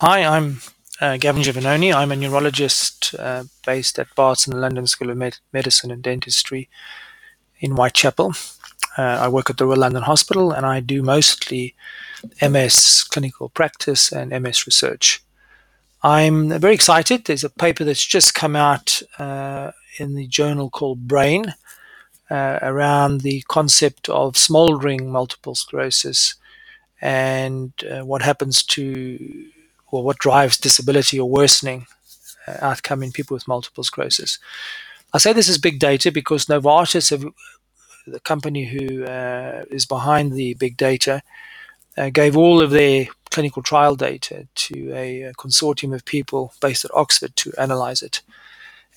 Hi, I'm uh, Gavin Giovannoni. I'm a neurologist uh, based at Barts in the London School of Med- Medicine and Dentistry in Whitechapel. Uh, I work at the Royal London Hospital and I do mostly MS clinical practice and MS research. I'm very excited. There's a paper that's just come out uh, in the journal called Brain uh, around the concept of smoldering multiple sclerosis and uh, what happens to or what drives disability or worsening uh, outcome in people with multiple sclerosis. I say this is big data because Novartis, have, the company who uh, is behind the big data, uh, gave all of their clinical trial data to a, a, consortium of people based at Oxford to analyze it.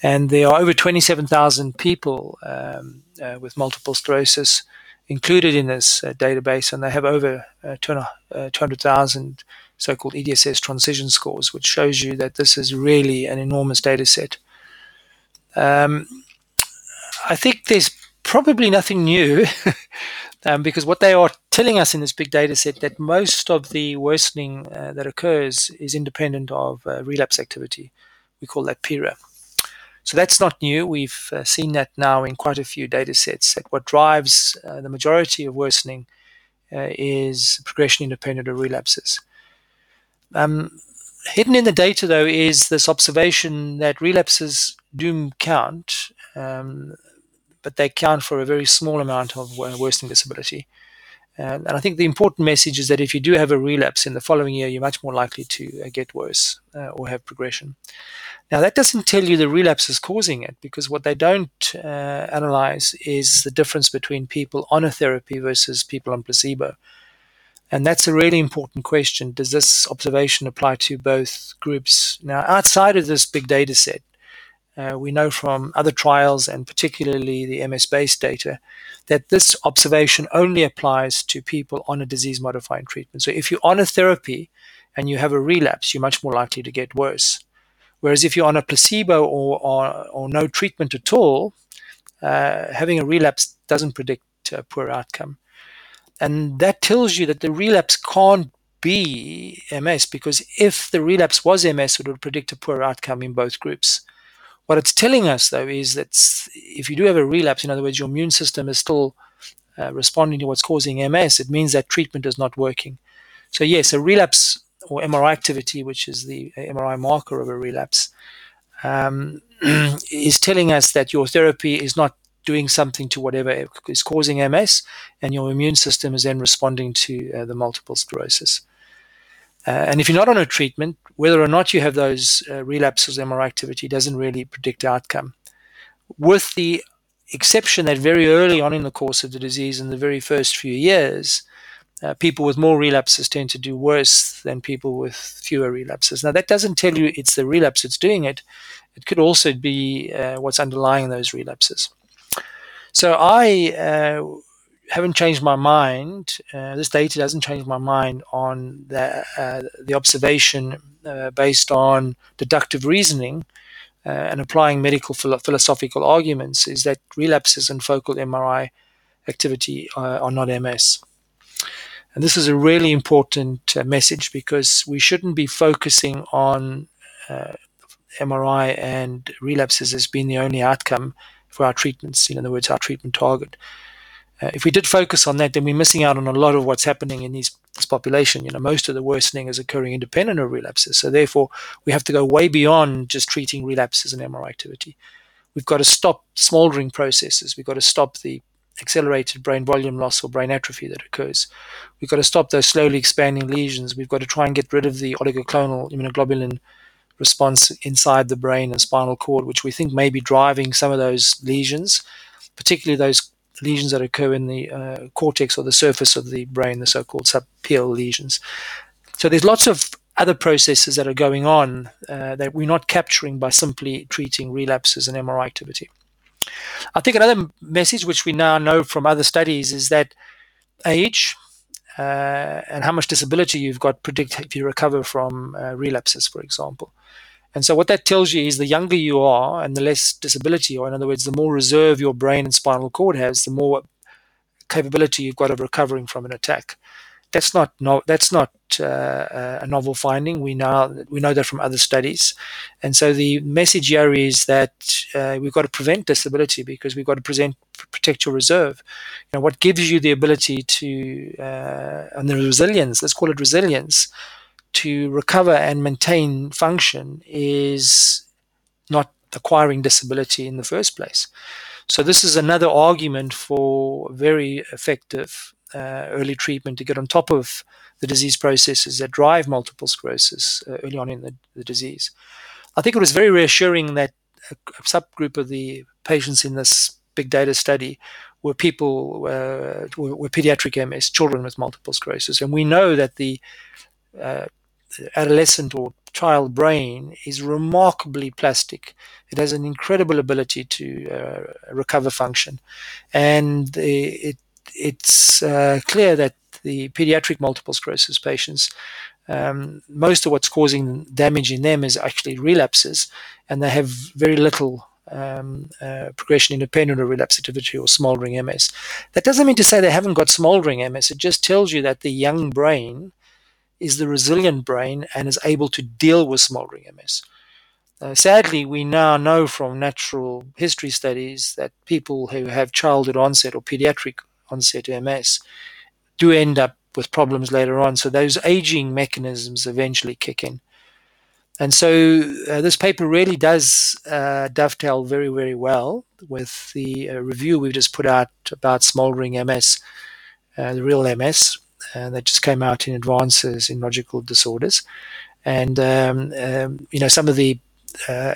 And there are over 27,000 people um, uh, with multiple sclerosis included in this uh, database, and they have over uh, 200,000 so-called EDSS transition scores, which shows you that this is really an enormous data set. Um, I think there's probably nothing new um, because what they are telling us in this big data set that most of the worsening uh, that occurs is independent of uh, relapse activity. We call that PIRA. So that's not new. We've uh, seen that now in quite a few data sets that what drives uh, the majority of worsening uh, is progression independent of relapses. Um, hidden in the data, though, is this observation that relapses do count, um, but they count for a very small amount of worsening disability. and I think the important message is that if you do have a relapse in the following year, you're much more likely to uh, get worse uh, or have progression. Now, that doesn't tell you the relapse is causing it because what they don't uh, analyze is the difference between people on a therapy versus people on placebo. And that's a really important question. Does this observation apply to both groups? Now, outside of this big data set, uh, we know from other trials and particularly the MSBase data that this observation only applies to people on a disease modifying treatment. So, if you're on a therapy and you have a relapse, you're much more likely to get worse. Whereas if you're on a placebo or, or, or no treatment at all, uh, having a relapse doesn't predict a poor outcome. And that tells you that the relapse can't be MS because if the relapse was MS, it would predict a poor outcome in both groups. What it's telling us, though, is that if you do have a relapse, in other words, your immune system is still uh, responding to what's causing MS, it means that treatment is not working. So, yes, a relapse or MRI activity, which is the MRI marker of a relapse, um, is telling us that your therapy is not doing something to whatever is causing MS, and your immune system is then responding to uh, the multiple sclerosis. Uh, and if you're not on a treatment, whether or not you have those uh, relapses, MRI activity doesn't really predict outcome. With the exception that very early on in the course of the disease, in the very first few years, uh, people with more relapses tend to do worse than people with fewer relapses. Now, that doesn't tell you it's the relapse that's doing it. It could also be uh, what's underlying those relapses. So I uh, haven't changed my mind. Uh, this data doesn't change my mind on the, uh, the observation uh, based on deductive reasoning and applying medical philo- philosophical arguments is that relapses and focal MRI activity are not MS. And this is a really important uh, message because we shouldn't be focusing on uh, MRI and relapses as being the only outcome for our treatments, in other words, our treatment target. Uh, if we did focus on that, then we're missing out on a lot of what's happening in these, this population. You know, most of the worsening is occurring independent of relapses. So therefore, we have to go way beyond just treating relapses and MRI activity. We've got to stop smoldering processes. We've got to stop the accelerated brain volume loss or brain atrophy that occurs. We've got to stop those slowly expanding lesions. We've got to try and get rid of the oligoclonal immunoglobulin response inside the brain and spinal cord, which we think may be driving some of those lesions, particularly those lesions that occur in the uh, cortex or the surface of the brain, the so-called subpial lesions. So there's lots of other processes that are going on uh, that we're not capturing by simply treating relapses and MRI activity. I think another message, which we now know from other studies, is that age uh, and how much disability you've got predict if you recover from uh, relapses, for example. And so, what that tells you is the younger you are and the less disability, or in other words, the more reserve your brain and spinal cord has, the more capability you've got of recovering from an attack. That's not no, that's not uh, a novel finding. We know we know that from other studies, and so the message here is that uh, we've got to prevent disability because we've got to present protect your reserve. You know what gives you the ability to uh, and the resilience. Let's call it resilience to recover and maintain function is not acquiring disability in the first place. So this is another argument for very effective uh, early treatment to get on top of the disease processes that drive multiple sclerosis uh, early on in the, the, disease. I think it was very reassuring that a, a, subgroup of the patients in this big data study were people uh, were, were, pediatric MS, children with multiple sclerosis, and we know that the uh, adolescent or child brain is remarkably plastic. It has an incredible ability to uh, recover function, and it it's uh, clear that the pediatric multiple sclerosis patients, um, most of what's causing damage in them is actually relapses, and they have very little um, uh, progression independent of relapsativity or smoldering MS. That doesn't mean to say they haven't got smoldering MS. It just tells you that the young brain is the resilient brain and is able to deal with smoldering MS. Uh, sadly, we now know from natural history studies that people who have childhood onset or pediatric onset MS do end up with problems later on. So those aging mechanisms eventually kick in. And so uh, this paper really does uh, dovetail very, very well with the uh, review we've just put out about smoldering MS, uh, the real MS, uh, that just came out in Advances in Neurological Disorders. And, um, um, you know, some of the uh,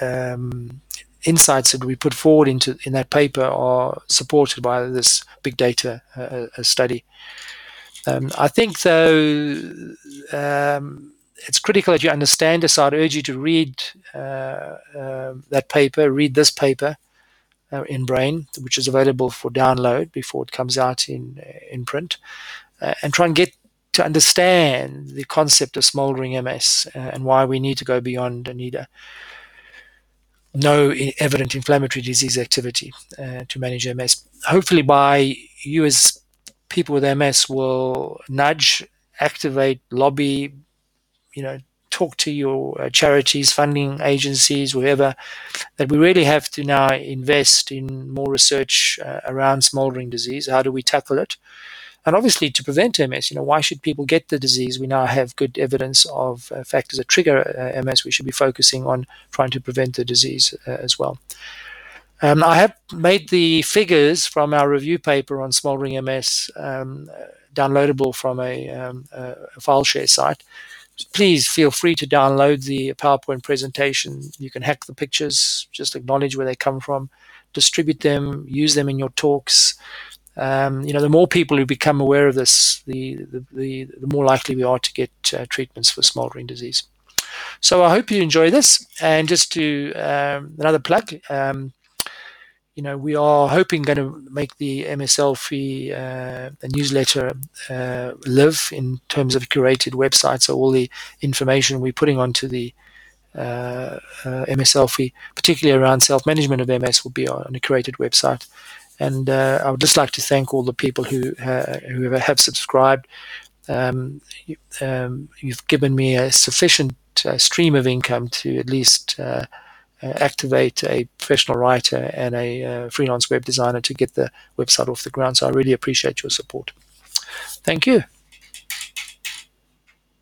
um, insights that we put forward into in that paper are supported by this big data uh, uh study. Um, I think, though, um, it's critical that you understand this. I'd urge you to read uh, uh, that paper, read this paper uh, in Brain, which is available for download before it comes out in in print, uh, and try and get to understand the concept of smoldering MS and why we need to go beyond NEIDA no evident inflammatory disease activity uh, to manage MS. Hopefully, by you as people with MS will nudge, activate, lobby, you know, talk to your uh, charities, funding agencies, whoever, that we really have to now invest in more research uh, around smoldering disease. How do we tackle it? And obviously, to prevent MS, you know, why should people get the disease? We now have good evidence of uh, factors that trigger uh, MS. We should be focusing on trying to prevent the disease uh, as well. Um, I have made the figures from our review paper on smoldering MS um, downloadable from a, um, a, file share site. Please feel free to download the PowerPoint presentation. You can hack the pictures, just acknowledge where they come from, distribute them, use them in your talks um, you know, the more people who become aware of this, the the, the, the more likely we are to get uh, treatments for smoldering disease. So I hope you enjoy this. And just to um, another plug, um, you know, we are hoping going to make the MS-Selfie uh, newsletter uh, live in terms of curated website. So all the information we're putting onto the uh, uh, MS-Selfie, particularly around self-management of MS, will be on a curated website. And uh, I would just like to thank all the people who uh, who have subscribed. Um, you, um, you've given me a sufficient uh, stream of income to at least uh, uh, activate a professional writer and a uh, freelance web designer to get the website off the ground. So I really appreciate your support. Thank you.